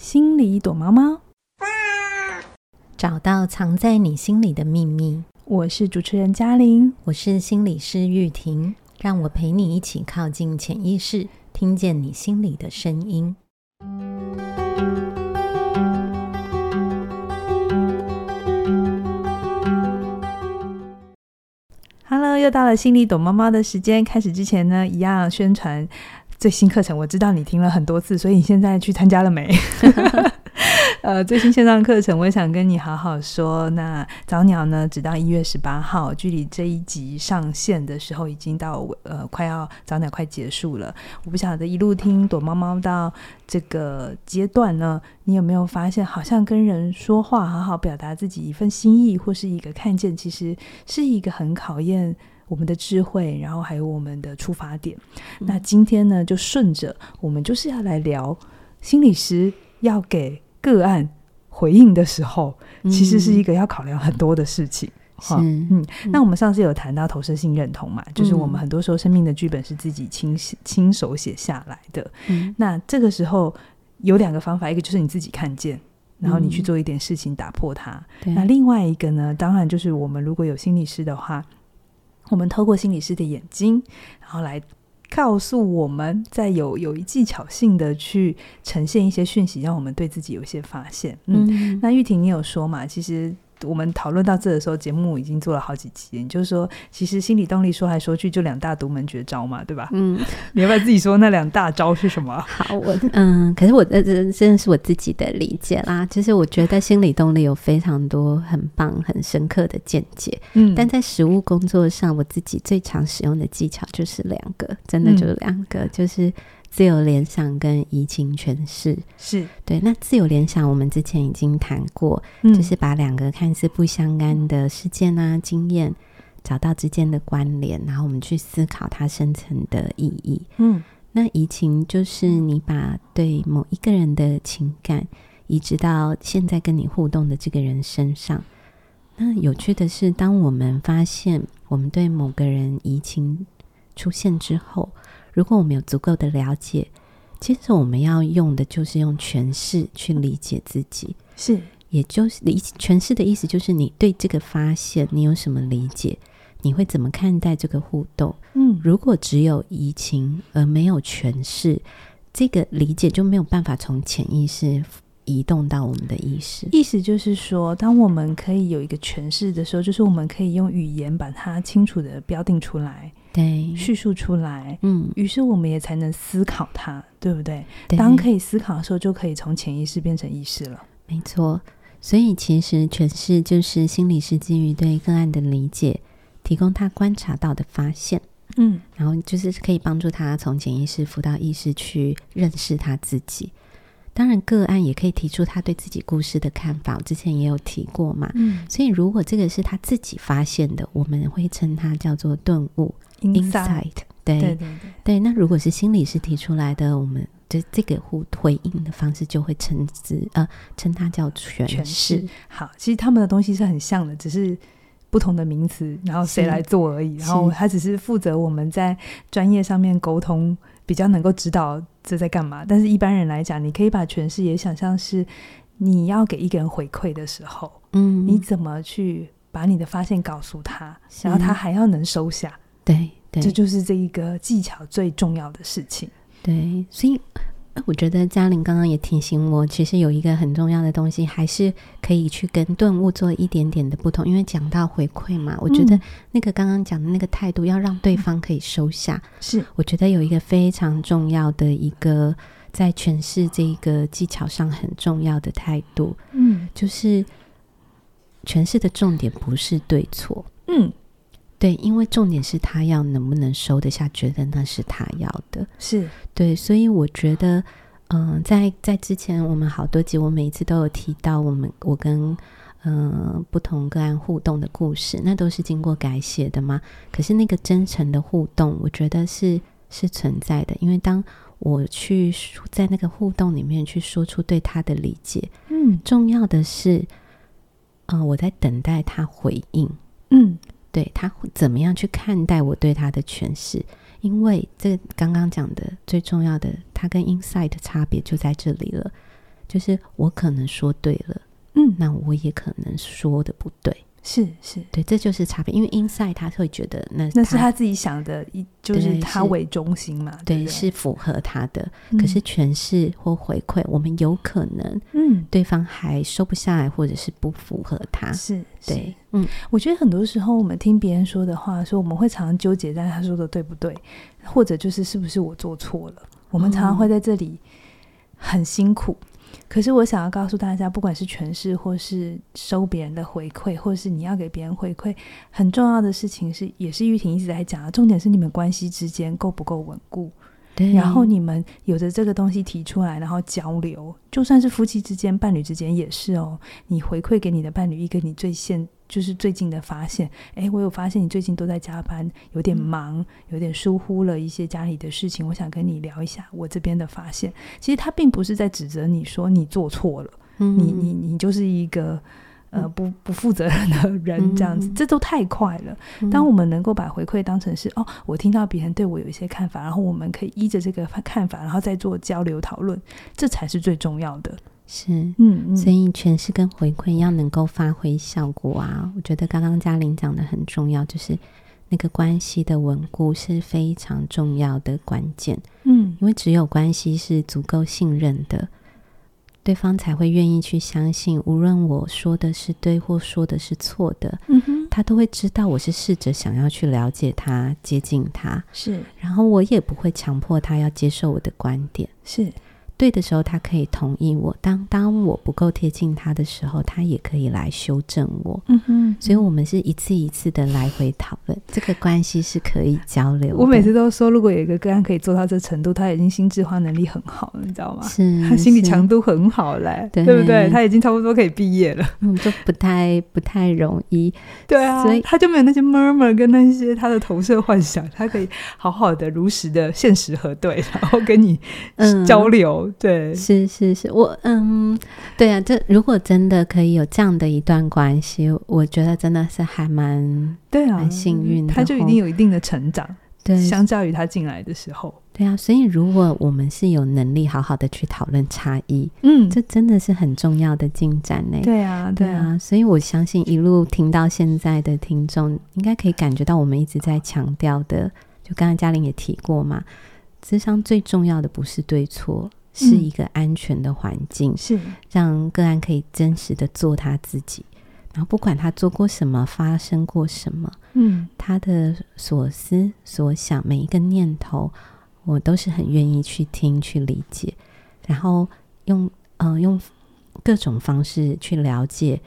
心里躲猫猫，找到藏在你心里的秘密。我是主持人嘉玲，我是心理师玉婷，让我陪你一起靠近潜意识，听见你心里的声音。Hello，又到了心里躲猫猫的时间。开始之前呢，一样宣传。最新课程我知道你听了很多次，所以你现在去参加了没？呃，最新线上课程，我想跟你好好说。那早鸟呢，直到一月十八号，距离这一集上线的时候已经到呃，快要早鸟快结束了。我不晓得一路听躲猫猫到这个阶段呢，你有没有发现，好像跟人说话，好好表达自己一份心意，或是一个看见，其实是一个很考验。我们的智慧，然后还有我们的出发点。嗯、那今天呢，就顺着我们就是要来聊心理师要给个案回应的时候，嗯、其实是一个要考量很多的事情。是，嗯，嗯，那我们上次有谈到投射性认同嘛，嗯、就是我们很多时候生命的剧本是自己亲亲手写下来的。嗯、那这个时候有两个方法，一个就是你自己看见，然后你去做一点事情打破它。嗯、那另外一个呢，当然就是我们如果有心理师的话。我们透过心理师的眼睛，然后来告诉我们，在有有一技巧性的去呈现一些讯息，让我们对自己有一些发现。嗯，嗯，那玉婷，你有说嘛？其实。我们讨论到这的时候，节目已经做了好几期。就是说，其实心理动力说来说去就两大独门绝招嘛，对吧？嗯，你要不要自己说那两大招是什么？好，我嗯，可是我这这真的是我自己的理解啦。就是我觉得心理动力有非常多很棒、很深刻的见解。嗯，但在实务工作上，我自己最常使用的技巧就是两个，真的就是两个，嗯、就是。自由联想跟移情诠释是对。那自由联想，我们之前已经谈过，嗯、就是把两个看似不相干的事件啊、经验，找到之间的关联，然后我们去思考它深层的意义。嗯，那移情就是你把对某一个人的情感移植到现在跟你互动的这个人身上。那有趣的是，当我们发现我们对某个人移情出现之后。如果我们有足够的了解，接着我们要用的就是用诠释去理解自己，是，也就是理诠释的意思，就是你对这个发现你有什么理解，你会怎么看待这个互动？嗯，如果只有移情而没有诠释，这个理解就没有办法从潜意识移动到我们的意识。意思就是说，当我们可以有一个诠释的时候，就是我们可以用语言把它清楚的标定出来。对，叙述出来，嗯，于是我们也才能思考它，对不对？对，当可以思考的时候，就可以从潜意识变成意识了。没错，所以其实诠释就是心理是基于对个案的理解，提供他观察到的发现，嗯，然后就是可以帮助他从潜意识浮到意识去认识他自己。当然，个案也可以提出他对自己故事的看法，我之前也有提过嘛。嗯，所以如果这个是他自己发现的，我们会称它叫做顿悟。Insight，对对对，对，那如果是心理师提出来的，我们就这个互回应的方式就会称之呃称它叫诠释。好，其实他们的东西是很像的，只是不同的名词，然后谁来做而已。然后他只是负责我们在专业上面沟通，比较能够知道这在干嘛。但是一般人来讲，你可以把诠释也想象是你要给一个人回馈的时候，嗯，你怎么去把你的发现告诉他，然后他还要能收下。对，对，这就是这一个技巧最重要的事情。对，所以我觉得嘉玲刚刚也提醒我，其实有一个很重要的东西，还是可以去跟顿悟做一点点的不同。因为讲到回馈嘛，我觉得那个刚刚讲的那个态度，要让对方可以收下。是，我觉得有一个非常重要的一个在诠释这一个技巧上很重要的态度。嗯，就是诠释的重点不是对错。嗯。对，因为重点是他要能不能收得下，觉得那是他要的，是对，所以我觉得，嗯、呃，在在之前我们好多集，我每一次都有提到我们我跟嗯、呃、不同个案互动的故事，那都是经过改写的嘛。可是那个真诚的互动，我觉得是是存在的，因为当我去在那个互动里面去说出对他的理解，嗯，重要的是，嗯、呃，我在等待他回应，嗯。对他怎么样去看待我对他的诠释？因为这刚刚讲的最重要的，他跟 inside 的差别就在这里了。就是我可能说对了，嗯，那我也可能说的不对。是是，对，这就是差别。因为 inside 他会觉得那那是他自己想的，一就是他为中心嘛，对，对，对，是符合他的。嗯、可是诠释或回馈，我们有可能，嗯，对方还收不下来，或者是不符合他。是，对，嗯，我觉得很多时候我们听别人说的话，说我们会常常纠结在他说的对不对，或者就是是不是我做错了。我们常常会在这里很辛苦。嗯可是我想要告诉大家，不管是诠释，或是收别人的回馈，或是你要给别人回馈，很重要的事情是，也是玉婷一直在讲的，重点是你们关系之间够不够稳固。对，然后你们有着这个东西提出来，然后交流，就算是夫妻之间、伴侣之间也是哦。你回馈给你的伴侣一个你最现。就是最近的发现，哎，我有发现你最近都在加班，有点忙，有点疏忽了一些家里的事情。我想跟你聊一下我这边的发现。其实他并不是在指责你说你做错了，嗯、你你你就是一个呃不不负责任的人这样子，嗯、这都太快了。嗯、当我们能够把回馈当成是哦，我听到别人对我有一些看法，然后我们可以依着这个看法，然后再做交流讨论，这才是最重要的。是，嗯，嗯，所以诠释跟回馈要能够发挥效果啊。我觉得刚刚嘉玲讲的很重要，就是那个关系的稳固是非常重要的关键。嗯，因为只有关系是足够信任的，对方才会愿意去相信，无论我说的是对或说的是错的，嗯哼，他都会知道我是试着想要去了解他、接近他。是，然后我也不会强迫他要接受我的观点。是。对的时候，他可以同意我；当当我不够贴近他的时候，他也可以来修正我。嗯哼，所以我们是一次一次的来回讨论，这个关系是可以交流。我每次都说，如果有一个个案可以做到这程度，他已经心智化能力很好了，你知道吗？是，他心理强度很好嘞，对不对？他已经差不多可以毕业了，嗯，就不太不太容易。对啊，所以他就没有那些 murmur 跟那些他的投射幻想，他可以好好的如实的现实核对，然后跟你交流。嗯对，是是是，我嗯，对啊，这如果真的可以有这样的一段关系，我觉得真的是还蛮对啊，蛮幸运的，他就一定有一定的成长，对，相较于他进来的时候，对啊，所以如果我们是有能力好好的去讨论差异，嗯，这真的是很重要的进展呢。对啊，对啊，所以我相信一路听到现在的听众，应该可以感觉到我们一直在强调的，就刚才嘉玲也提过嘛，智商最重要的不是对错。是一个安全的环境，是。让个案可以真实的做他自己，然后不管他做过什么，发生过什么，嗯，他的所思所想，每一个念头，我都是很愿意去听去理解，然后用嗯、呃、用各种方式去了解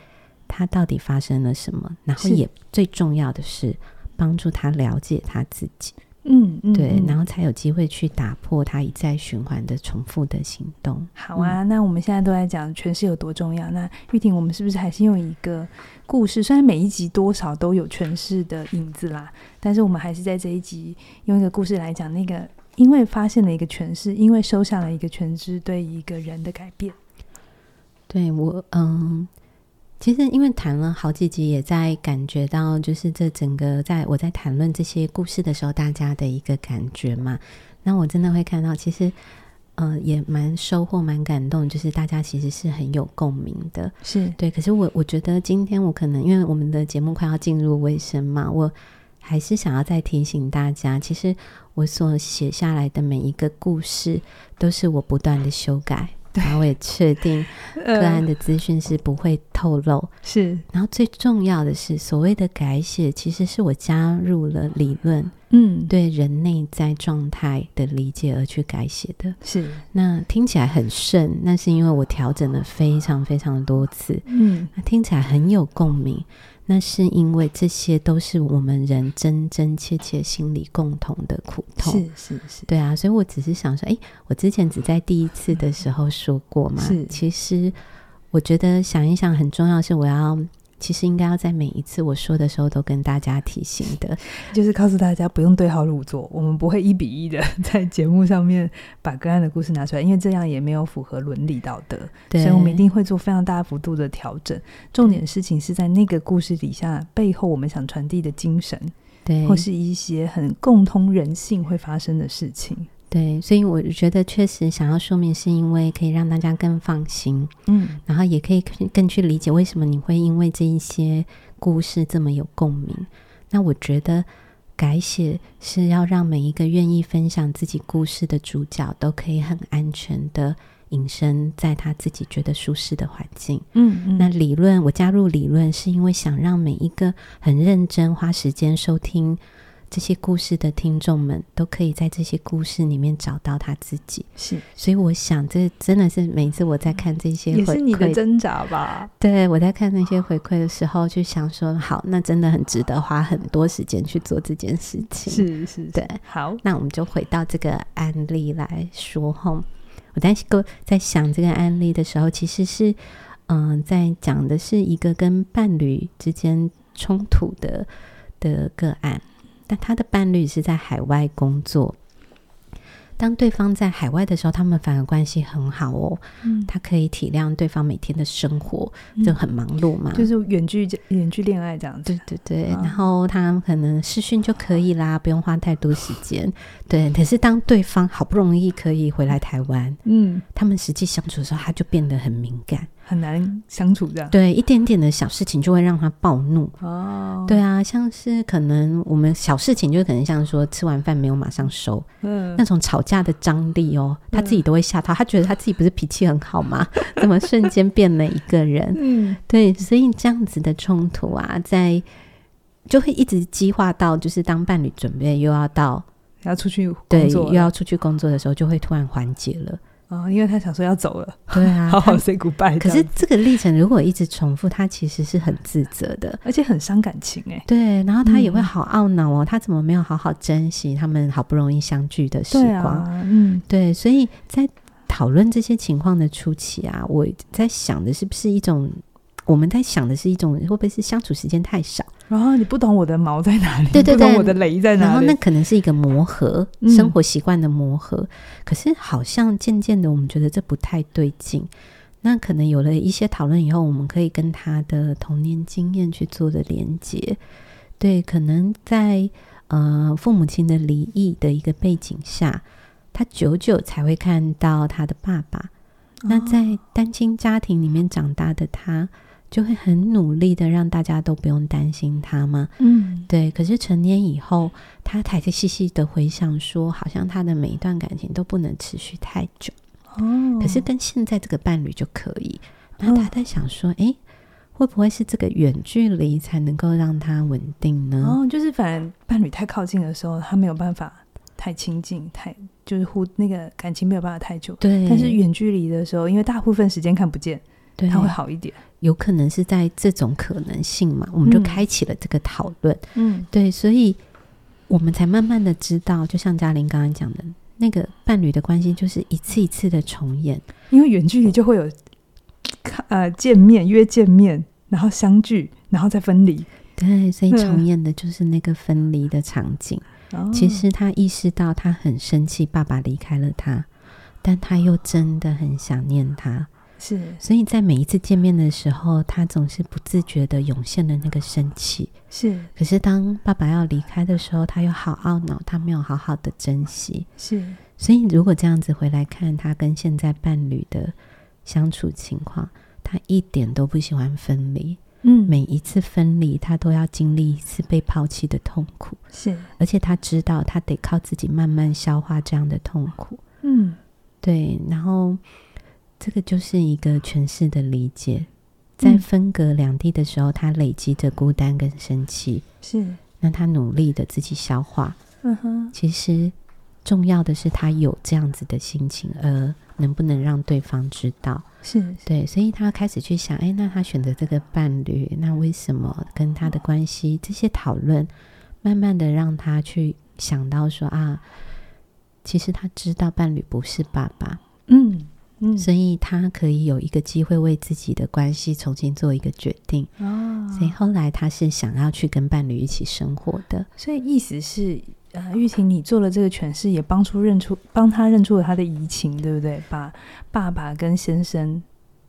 他到底发生了什么，然后也最重要的是帮助他了解他自己。嗯，嗯，对，然后才有机会去打破他一再循环的重复的行动。好啊，嗯、那我们现在都在讲诠释有多重要。那玉婷，我们是不是还是用一个故事？虽然每一集多少都有诠释的影子啦，但是我们还是在这一集用一个故事来讲那个，因为发现了一个诠释，因为收下了一个诠释，对一个人的改变。对我，嗯。其实，因为谈了好几集，也在感觉到，就是这整个在我在谈论这些故事的时候，大家的一个感觉嘛。那我真的会看到，其实，呃，也蛮收获、蛮感动，就是大家其实是很有共鸣的，是对。可是我我觉得今天我可能因为我们的节目快要进入尾声嘛，我还是想要再提醒大家，其实我所写下来的每一个故事，都是我不断的修改。然后我也确定 个案的资讯是不会透露，呃、是。然后最重要的是，所谓的改写，其实是我加入了理论，嗯，对人内在状态的理解而去改写的。是。那听起来很顺，那是因为我调整了非常非常多次，嗯，那听起来很有共鸣。那是因为这些都是我们人真真切切心里共同的苦痛，是是是，对啊，所以我只是想说，哎，我之前只在第一次的时候说过嘛，是，其实我觉得想一想很重要，是我要。其实应该要在每一次我说的时候都跟大家提醒的，就是告诉大家不用对号入座，我们不会一比一的在节目上面把个案的故事拿出来，因为这样也没有符合伦理道德。对，所以我们一定会做非常大幅度的调整。重点事情是在那个故事底下背后我们想传递的精神，对，或是一些很共通人性会发生的事情。对，所以我觉得确实想要说明，是因为可以让大家更放心，嗯，然后也可以更去理解为什么你会因为这一些故事这么有共鸣。那我觉得改写是要让每一个愿意分享自己故事的主角都可以很安全的。隐身在他自己觉得舒适的环境。嗯，嗯，那理论我加入理论是因为想让每一个很认真花时间收听这些故事的听众们都可以在这些故事里面找到他自己。是，所以我想这真的是每一次我在看这些回馈，也是你的挣扎吧？对，我在看那些回馈的时候，就想说，好，那真的很值得花很多时间去做这件事情。是是，是，对，好，那我们就回到这个案例来说吼。我在个在想这个案例的时候，其实是，嗯、呃，在讲的是一个跟伴侣之间冲突的的个案，但他的伴侣是在海外工作。当对方在海外的时候，他们反而关系很好哦。嗯，他可以体谅对方每天的生活，就、嗯、很忙碌嘛，就是远距远距恋爱这样子。对对对，然后他可能视讯就可以啦，不用花太多时间。对，可是当对方好不容易可以回来台湾，嗯，他们实际相处的时候，他就变得很敏感。很难相处，这样对，一点点的小事情就会让他暴怒哦。对啊，像是可能我们小事情就可能像说吃完饭没有马上收，嗯，那种吵架的张力哦，他自己都会吓到，他觉得他自己不是脾气很好吗？怎么瞬间变了一个人？嗯，对，所以这样子的冲突啊，在就会一直激化到，就是当伴侣准备又要到要出去对又要出去工作的时候，就会突然缓解了。哦，因为他想说要走了，对啊，好好 say goodbye。可是这个历程如果一直重复，他其实是很自责的，而且很伤感情哎。对，然后他也会好懊恼哦，嗯、他怎么没有好好珍惜他们好不容易相聚的时光？啊、嗯，对。所以在讨论这些情况的初期啊，我在想的是不是一种，我们在想的是一种，会不会是相处时间太少？然后你不懂我的毛在哪里，对对对，我的雷在哪里？然后那可能是一个磨合，生活习惯的磨合。嗯、可是好像渐渐的，我们觉得这不太对劲。那可能有了一些讨论以后，我们可以跟他的童年经验去做的连接。对，可能在呃父母亲的离异的一个背景下，他久久才会看到他的爸爸。哦、那在单亲家庭里面长大的他。就会很努力的让大家都不用担心他嘛？嗯，对。可是成年以后，他才细细的回想说，好像他的每一段感情都不能持续太久。哦，可是跟现在这个伴侣就可以。那他在想说，哎、哦，会不会是这个远距离才能够让他稳定呢？哦，就是反正伴侣太靠近的时候，他没有办法太亲近，太就是互那个感情没有办法太久。对。但是远距离的时候，因为大部分时间看不见，对，他会好一点。有可能是在这种可能性嘛，我们就开启了这个讨论。嗯，对，所以我们才慢慢的知道，就像嘉玲刚刚讲的，那个伴侣的关系就是一次一次的重演，因为远距离就会有呃见面约见面，然后相聚，然后再分离。对，所以重演的就是那个分离的场景。嗯，其实他意识到他很生气，爸爸离开了他，但他又真的很想念他。是，所以在每一次见面的时候，他总是不自觉的涌现了那个生气。是，可是当爸爸要离开的时候，他又好懊恼，他没有好好的珍惜。是，所以如果这样子回来看他跟现在伴侣的相处情况，他一点都不喜欢分离。嗯，每一次分离，他都要经历一次被抛弃的痛苦。是，而且他知道他得靠自己慢慢消化这样的痛苦。嗯，对，然后。这个就是一个诠释的理解，在分隔两地的时候，他累积着孤单跟生气，是那他努力的自己消化。嗯哼，其实重要的是他有这样子的心情，而能不能让对方知道？是对，所以他开始去想，哎，那他选择这个伴侣，那为什么跟他的关系？这些讨论，慢慢的让他去想到说啊，其实他知道伴侣不是爸爸。嗯。嗯、所以他可以有一个机会为自己的关系重新做一个决定。哦，所以后来他是想要去跟伴侣一起生活的。所以意思是，呃，玉婷，你做了这个诠释，也帮出认出，帮他认出了他的移情，对不对？把爸爸跟先生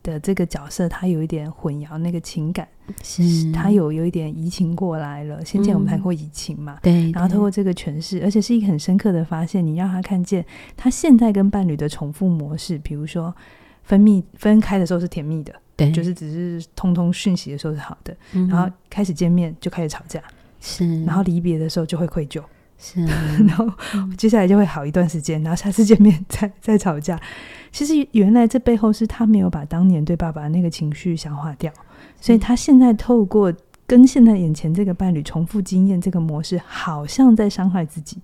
的这个角色，他有一点混淆那个情感，是他有有一点移情过来了。先前我们谈过移情嘛，对，然后透过这个诠释，而且是一个很深刻的发现，你让他看见他现在跟伴侣的重复模式，比如说分泌分开的时候是甜蜜的，对，就是只是通通讯息的时候是好的，然后开始见面就开始吵架，是，然后离别的时候就会愧疚。是、啊，然后接下来就会好一段时间，然后下次见面 再再吵架。其实原来这背后是他没有把当年对爸爸的那个情绪消化掉，所以他现在透过跟现在眼前这个伴侣重复经验这个模式，好像在伤害自己。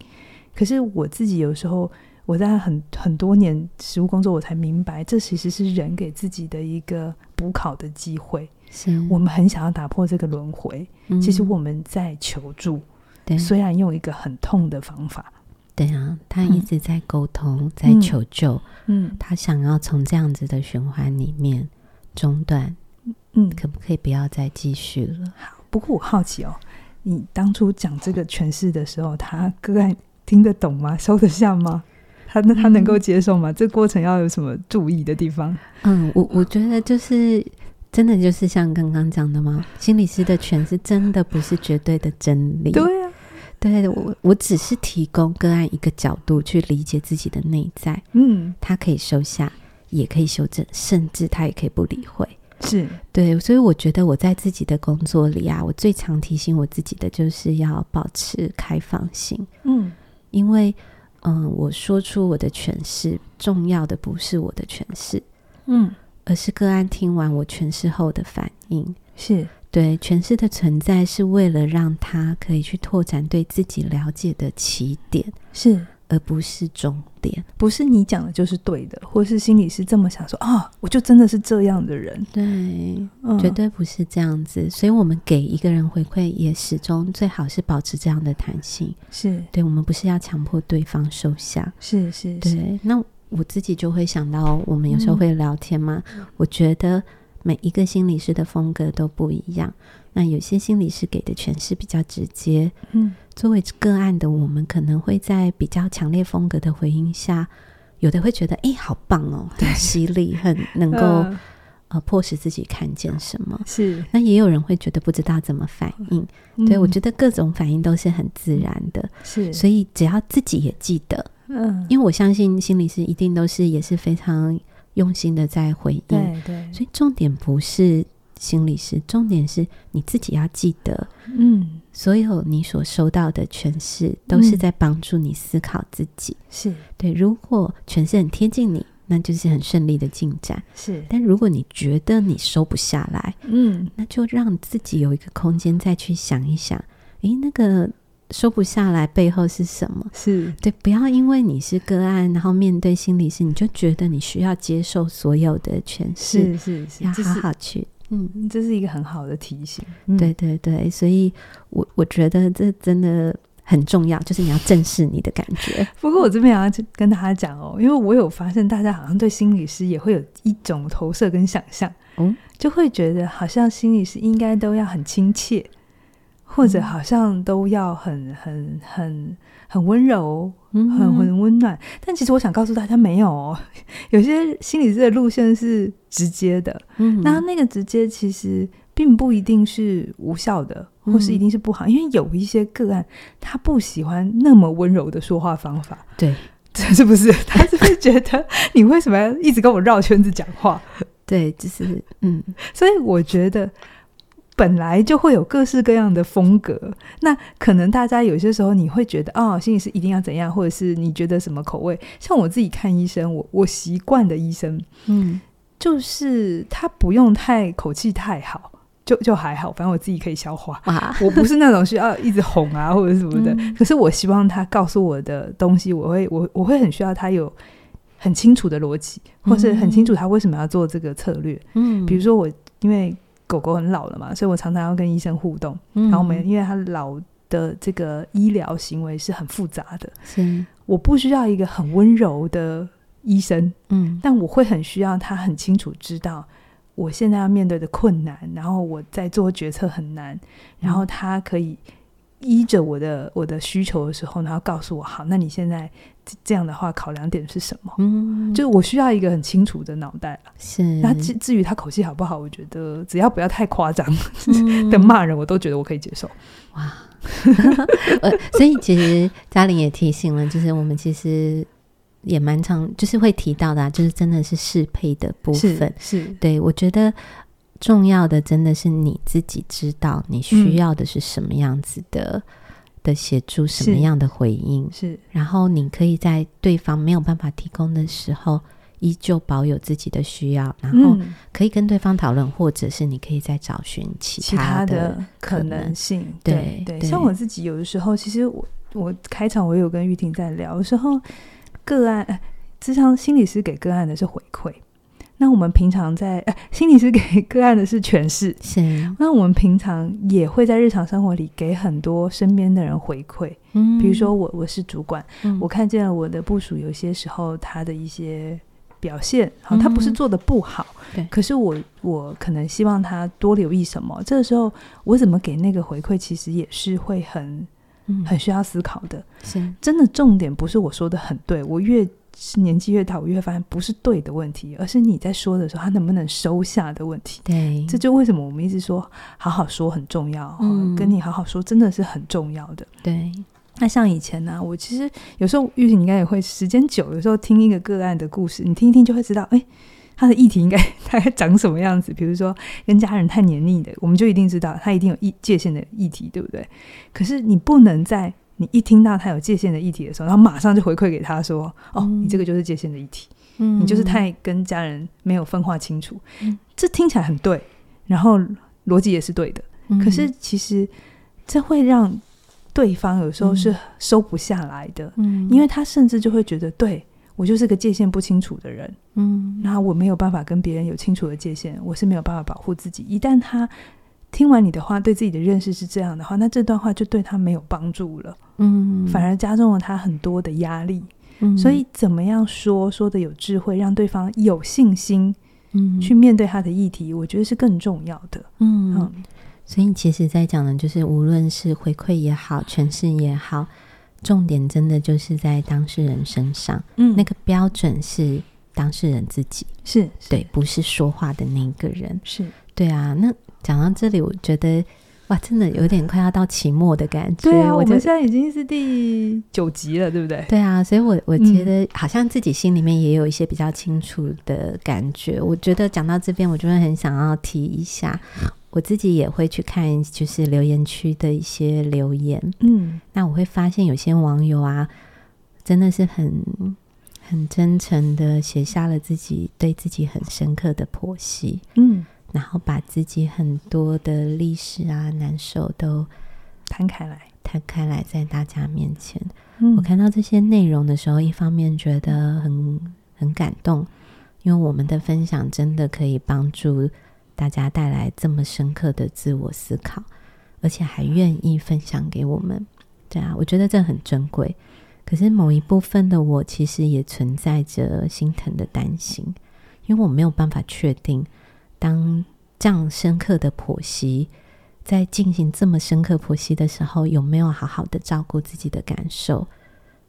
可是我自己有时候我在很很多年实务工作，我才明白，这其实是人给自己的一个补考的机会。是我们很想要打破这个轮回，其实我们在求助。虽然用一个很痛的方法，对啊，他一直在沟通，嗯、在求救，嗯，他想要从这样子的循环里面中断，嗯，可不可以不要再继续了？好，不过我好奇哦，你当初讲这个诠释的时候，他个案听得懂吗？收得下吗？他那他能够接受吗？嗯、这过程要有什么注意的地方？嗯，我我觉得就是真的就是像刚刚讲的吗？心理师的诠释真的不是绝对的真理，对啊。对，我我只是提供个案一个角度去理解自己的内在，嗯，他可以收下，也可以修正，甚至他也可以不理会，是。对，所以我觉得我在自己的工作里啊，我最常提醒我自己的就是要保持开放性，嗯，因为嗯，我说出我的诠释，重要的不是我的诠释，嗯，而是个案听完我诠释后的反应，是。对，诠释的存在是为了让他可以去拓展对自己了解的起点，是，而不是终点。不是你讲的就是对的，或是心里是这么想说啊，我就真的是这样的人。对，嗯，绝对不是这样子。所以，我们给一个人回馈，也始终最好是保持这样的弹性。是，对，我们不是要强迫对方收下。是是是。对，那我自己就会想到，我们有时候会聊天嘛，嗯，我觉得。每一个心理师的风格都不一样，那有些心理师给的诠释比较直接，嗯，作为个案的我们可能会在比较强烈风格的回应下，有的会觉得哎，好棒哦，很犀利，很能够、呃、呃迫使自己看见什么，是。那也有人会觉得不知道怎么反应，嗯、对，我觉得各种反应都是很自然的，是。所以只要自己也记得，嗯，因为我相信心理师一定都是也是非常。用心的在回应，对对，所以重点不是心理师，重点是你自己要记得，嗯，所有你所收到的诠释都是在帮助你思考自己，是。对。如果诠释很贴近你，那就是很顺利的进展，是。但如果你觉得你收不下来，嗯，那就让自己有一个空间再去想一想，诶，那个。说不下来背后是什么？是对，不要因为你是个案，然后面对心理师，你就觉得你需要接受所有的诠释。是是是，要好好去。嗯，这是一个很好的提醒。对对对，所以我我觉得这真的很重要，就是你要正视你的感觉。不过我这边要跟大家讲哦，因为我有发现大家好像对心理师也会有一种投射跟想象，嗯，就会觉得好像心理师应该都要很亲切。或者好像都要很很很很温柔，很很温暖，但其实我想告诉大家，没有哦。有些心理师的路线是直接的，嗯，那那个直接其实并不一定是无效的，或是一定是不好，因为有一些个案他不喜欢那么温柔的说话方法，对，这是不是？他是不是觉得你为什么要一直跟我绕圈子讲话？对，就是嗯，所以我觉得。本来就会有各式各样的风格，那可能大家有些时候你会觉得哦，心理师一定要怎样，或者是你觉得什么口味？像我自己看医生，我我习惯的医生，嗯，就是他不用太口气太好，就就还好，反正我自己可以消化。我不是那种需要一直哄啊或者什么的，嗯、可是我希望他告诉我的东西，我会我我会很需要他有很清楚的逻辑，或是很清楚他为什么要做这个策略。嗯，比如说我因为。狗狗很老了嘛，所以我常常要跟医生互动。嗯、然后我们因为它老的这个医疗行为是很复杂的，是。我不需要一个很温柔的医生，嗯，但我会很需要他很清楚知道我现在要面对的困难，然后我在做决策很难，然后他可以依着我的我的需求的时候，然后告诉我好，那你现在这样的话考量点是什么？嗯，就是我需要一个很清楚的脑袋。是，那至至于他口气好不好，我觉得只要不要太夸张 的骂人，我都觉得我可以接受。哇，呃，所以其实嘉玲也提醒了，就是我们其实也蛮常就是会提到的，啊，就是真的是适配的部分。是，是对，我觉得重要的真的是你自己知道你需要的是什么样子的。嗯的协助什么样的回应。是，然后你可以在对方没有办法提供的时候，依旧保有自己的需要，然后可以跟对方讨论，或者是你可以再找寻其他的可能。性。对对，像我自己有的时候，其实我我开场我有跟玉婷在聊的时候，个案，咨商心理师给个案的是回馈。那我们平常在，呃，心理师给个案的是诠释，是。那我们平常也会在日常生活里给很多身边的人回馈，嗯，比如说我我是主管，嗯，我看见了我的部署有些时候他的一些表现，好，他不是做的不好，可是我我可能希望他多留意什么，这个时候我怎么给那个回馈，其实也是会很很需要思考的，是。真的重点不是我说的很对，我越。是年纪越大，我越发现不是对的问题，而是你在说的时候，他能不能收下的问题。对，这就为什么我们一直说好好说很重要，嗯，跟你好好说真的是很重要的。对，那像以前呢，啊，我其实有时候玉婷应该也会时间久，有时候听一个个案的故事，你听一听就会知道，哎，他的议题应该大概长什么样子。比如说跟家人太黏腻的，我们就一定知道他一定有一界限的议题，对不对？可是你不能在。你一听到他有界限的议题的时候，然后马上就回馈给他说：“嗯、哦，你这个就是界限的议题，嗯，你就是太跟家人没有分化清楚。嗯”这听起来很对，然后逻辑也是对的，嗯、可是其实这会让对方有时候是收不下来的，嗯，因为他甚至就会觉得，对，我就是个界限不清楚的人，嗯，那我没有办法跟别人有清楚的界限，我是没有办法保护自己。一旦他听完你的话，对自己的认识是这样的话，那这段话就对他没有帮助了，嗯，反而加重了他很多的压力。嗯，所以怎么样说说的有智慧，让对方有信心，嗯，去面对他的议题，我觉得是更重要的。嗯，嗯，所以其实，在讲的就是，无论是回馈也好，诠释也好，重点真的就是在当事人身上。嗯，那个标准是当事人自己，是，是对，不是说话的那个人。是对啊，那。讲到这里，我觉得哇，真的有点快要到期末的感觉。对啊，我们现在已经是第九集了，对不对？对啊，所以我我觉得好像自己心里面也有一些比较清楚的感觉。嗯、我觉得讲到这边，我就会很想要提一下，我自己也会去看，就是留言区的一些留言。嗯，那我会发现有些网友啊，真的是很很真诚的写下了自己对自己很深刻的剖析。嗯。然后把自己很多的历史啊、难受都摊开来，摊开来在大家面前。嗯，我看到这些内容的时候，一方面觉得很很感动，因为我们的分享真的可以帮助大家带来这么深刻的自我思考，而且还愿意分享给我们。对啊，我觉得这很珍贵。可是某一部分的我，其实也存在着心疼的担心，因为我没有办法确定。当这样深刻的剖析，在进行这么深刻剖析的时候，有没有好好的照顾自己的感受？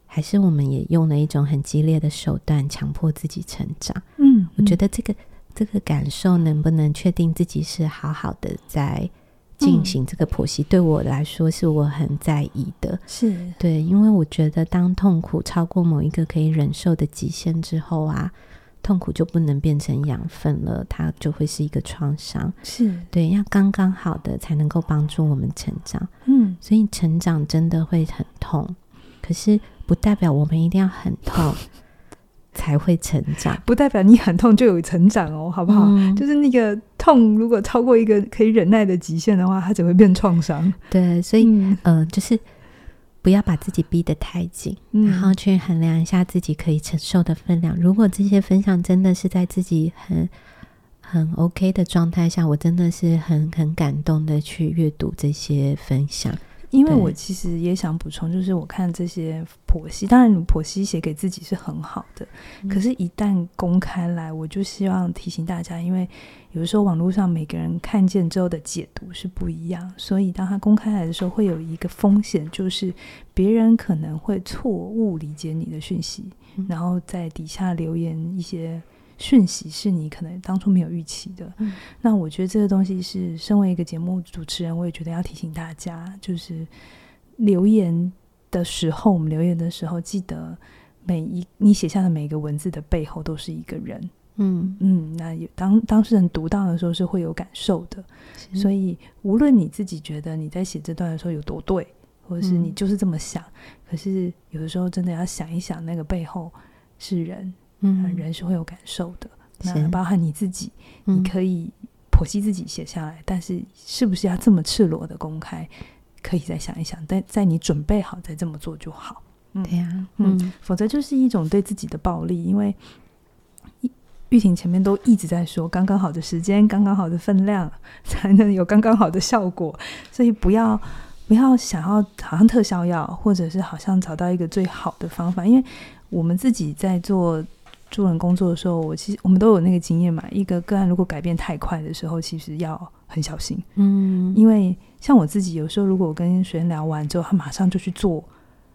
还是我们也用了一种很激烈的手段，强迫自己成长？嗯，嗯，我觉得这个这个感受能不能确定自己是好好的在进行这个剖析？嗯，对我来说，是我很在意的。是对，因为我觉得当痛苦超过某一个可以忍受的极限之后啊。痛苦就不能变成养分了，它就会是一个创伤。是对，要刚刚好的才能够帮助我们成长。嗯，所以成长真的会很痛，可是不代表我们一定要很痛 才会成长，不代表你很痛就有成长哦，好不好？嗯，就是那个痛，如果超过一个可以忍耐的极限的话，它只会变创伤。对，所以嗯，呃，就是。不要把自己逼得太紧，嗯，然后去衡量一下自己可以承受的分量。如果这些分享真的是在自己很很 OK 的状态下，我真的是很很感动的去阅读这些分享。因为我其实也想补充，就是我看这些婆媳，当然婆媳写给自己是很好的，嗯、可是，一旦公开来，我就希望提醒大家，因为有的时候网络上每个人看见之后的解读是不一样，所以当他公开来的时候，会有一个风险，就是别人可能会错误理解你的讯息，嗯、然后在底下留言一些。讯息是你可能当初没有预期的，嗯、那我觉得这个东西是身为一个节目主持人，我也觉得要提醒大家，就是留言的时候，我们留言的时候，记得每一你写下的每一个文字的背后都是一个人，嗯。嗯，那有当当事人读到的时候是会有感受的，所以无论你自己觉得你在写这段的时候有多对，或者是你就是这么想，嗯、可是有的时候真的要想一想，那个背后是人。嗯，人是会有感受的，那包含你自己，嗯、你可以剖析自己写下来，但是是不是要这么赤裸的公开，可以再想一想，但在你准备好再这么做就好。嗯、对呀、嗯，否则就是一种对自己的暴力，因为玉婷前面都一直在说，刚刚好的时间，刚刚好的分量，才能有刚刚好的效果，所以不要不要想要好像特效药，或者是好像找到一个最好的方法，因为我们自己在做。助人工作的时候，我其实我们都有那个经验嘛。一个个案如果改变太快的时候，其实要很小心。嗯，因为像我自己，有时候如果我跟学员聊完之后，他马上就去做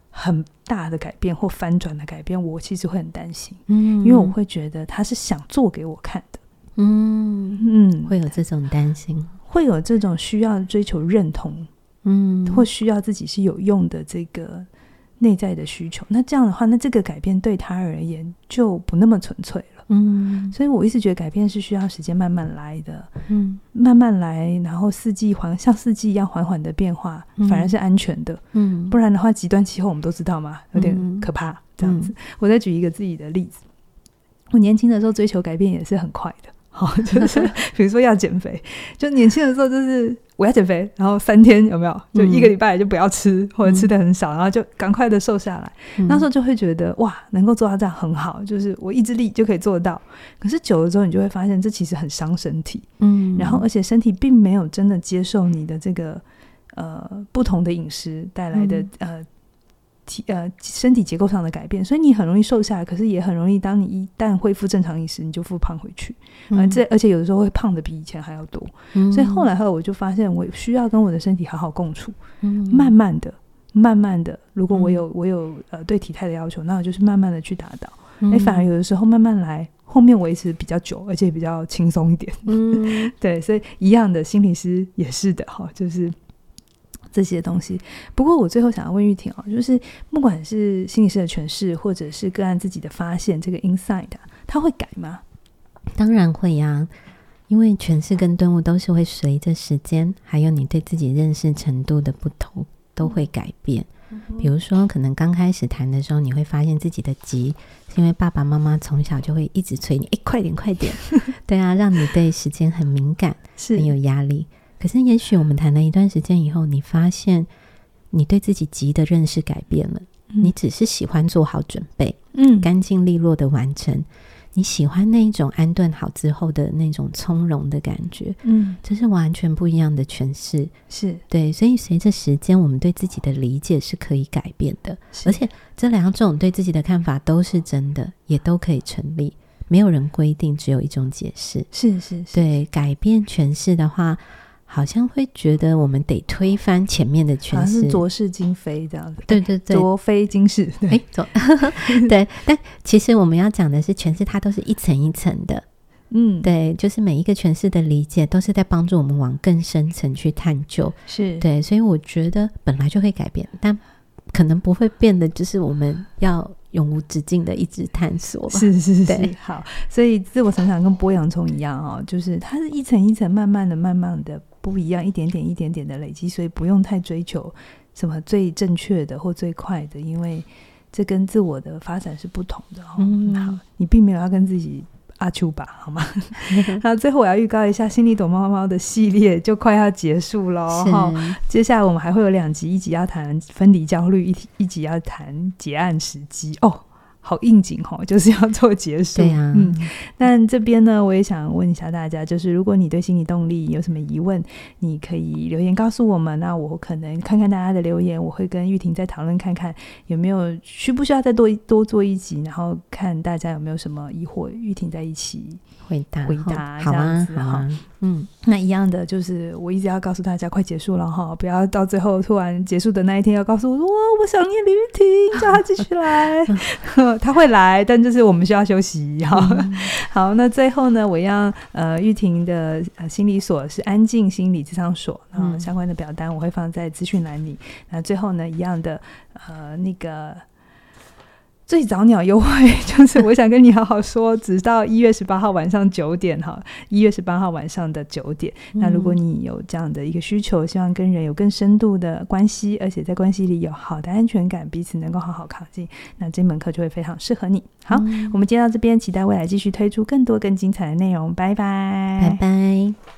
很大的改变或翻转的改变，我其实会很担心。嗯，因为我会觉得他是想做给我看的。嗯嗯，会有这种担心，会有这种需要追求认同，嗯，或需要自己是有用的这个。内在的需求，那这样的话，那这个改变对他而言就不那么纯粹了。嗯，所以我一直觉得改变是需要时间慢慢来的。嗯，慢慢来，然后四季缓像四季一样缓缓的变化，嗯、反而是安全的。嗯，不然的话，极端气候我们都知道嘛，有点可怕。这样子，嗯、我再举一个自己的例子，我年轻的时候追求改变也是很快的。好，就是比如说要减肥，就年轻的时候就是。我要减肥，然后三天有没有？就一个礼拜就不要吃，嗯、或者吃的很少，然后就赶快的瘦下来。嗯、那时候就会觉得哇，能够做到这样很好，就是我意志力就可以做到。可是久了之后，你就会发现这其实很伤身体。嗯，然后而且身体并没有真的接受你的这个呃不同的饮食带来的、嗯、呃。体呃身体结构上的改变，所以你很容易瘦下来，可是也很容易，当你一旦恢复正常饮食，你就复胖回去。嗯、呃，这而且有的时候会胖的比以前还要多。嗯、所以后来后来我就发现，我需要跟我的身体好好共处。嗯，慢慢的，慢慢的，如果我有、嗯、我有呃对体态的要求，那我就是慢慢的去达到。哎、嗯，反而有的时候慢慢来，后面维持比较久，而且比较轻松一点。嗯，对，所以一样的心理师也是的哈，就是。这些东西，不过我最后想要问玉婷哦，就是不管是心理师的诠释，或者是个案自己的发现，这个 insight，它会改吗？当然会呀、啊，因为诠释跟顿悟都是会随着时间，还有你对自己认识程度的不同，都会改变。嗯、比如说，可能刚开始谈的时候，你会发现自己的急，是因为爸爸妈妈从小就会一直催你，哎，快点，快点，对啊，让你对时间很敏感，是很有压力。可是，也许我们谈了一段时间以后，你发现你对自己急的认识改变了。嗯、你只是喜欢做好准备，嗯，干净利落的完成。你喜欢那一种安顿好之后的那种从容的感觉，嗯，这是完全不一样的诠释。是对，所以随着时间，我们对自己的理解是可以改变的。而且，这两种对自己的看法都是真的，也都可以成立。没有人规定只有一种解释。是是是，对，改变诠释的话。好像会觉得我们得推翻前面的诠释，是左是今非这样子。对对对，浊非今世。哎，左 对，但其实我们要讲的是诠释，它都是一层一层的。嗯，对，就是每一个诠释的理解，都是在帮助我们往更深层去探究。是对，所以我觉得本来就会改变，但可能不会变的，就是我们要。永无止境的一直探索，是是是，好，所以自我成长跟剥洋葱一样哦，就是它是一层一层、慢慢的、慢慢的不一样，一点点、一点点的累积，所以不用太追求什么最正确的或最快的，因为这跟自我的发展是不同的哦。嗯，好，你并没有要跟自己。阿丘吧，好吗？那最后我要预告一下，心里躲猫猫的系列就快要结束了。是接下来我们还会有两集，一集要谈分离焦虑，一一集要谈结案时机。哦，好应景哈，就是要做结束。对啊，嗯，但这边呢，我也想问一下大家，就是如果你对心理动力有什么疑问，你可以留言告诉我们。那我可能看看大家的留言，我会跟玉婷再讨论看看有没有需不需要再多多做一集，然后看大家有没有什么疑惑，玉婷在一起。回答回答这样子哈，嗯，那一样的就是我一直要告诉大家，快结束了哈，不要到最后突然结束的那一天要告诉我说，哇，我想念李玉婷，叫她继续来，她会来，但就是我们需要休息好。嗯、好，那最后呢，我要呃玉婷的呃心理所是安静心理智商所，然后相关的表单我会放在资讯栏里。那最后呢，一样的呃那个。最早鸟优惠 就是我想跟你好好说，直到一月十八号晚上九点哈，一月十八号晚上的九点。嗯、那如果你有这样的一个需求，希望跟人有更深度的关系，而且在关系里有好的安全感，彼此能够好好靠近，那这门课就会非常适合你。好，嗯、我们接到这边，期待未来继续推出更多更精彩的内容。拜拜，拜拜。